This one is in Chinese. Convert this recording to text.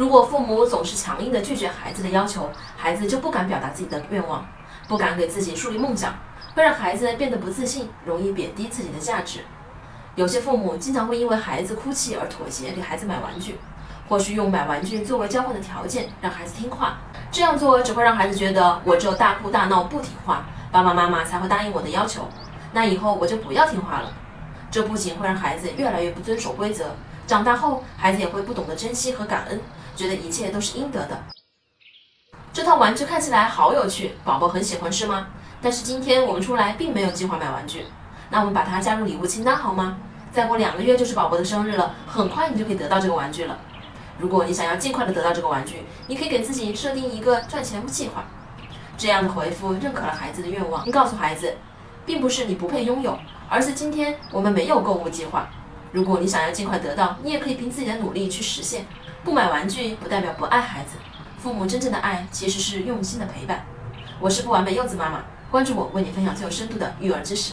如果父母总是强硬地拒绝孩子的要求，孩子就不敢表达自己的愿望，不敢给自己树立梦想，会让孩子变得不自信，容易贬低自己的价值。有些父母经常会因为孩子哭泣而妥协，给孩子买玩具，或是用买玩具作为交换的条件，让孩子听话。这样做只会让孩子觉得，我只有大哭大闹不听话，爸爸妈妈才会答应我的要求。那以后我就不要听话了。这不仅会让孩子越来越不遵守规则，长大后孩子也会不懂得珍惜和感恩，觉得一切都是应得的。这套玩具看起来好有趣，宝宝很喜欢是吗？但是今天我们出来并没有计划买玩具，那我们把它加入礼物清单好吗？再过两个月就是宝宝的生日了，很快你就可以得到这个玩具了。如果你想要尽快的得到这个玩具，你可以给自己设定一个赚钱计划。这样的回复认可了孩子的愿望，并告诉孩子，并不是你不配拥有，而是今天我们没有购物计划。如果你想要尽快得到，你也可以凭自己的努力去实现。不买玩具不代表不爱孩子，父母真正的爱其实是用心的陪伴。我是不完美柚子妈妈，关注我，为你分享最有深度的育儿知识。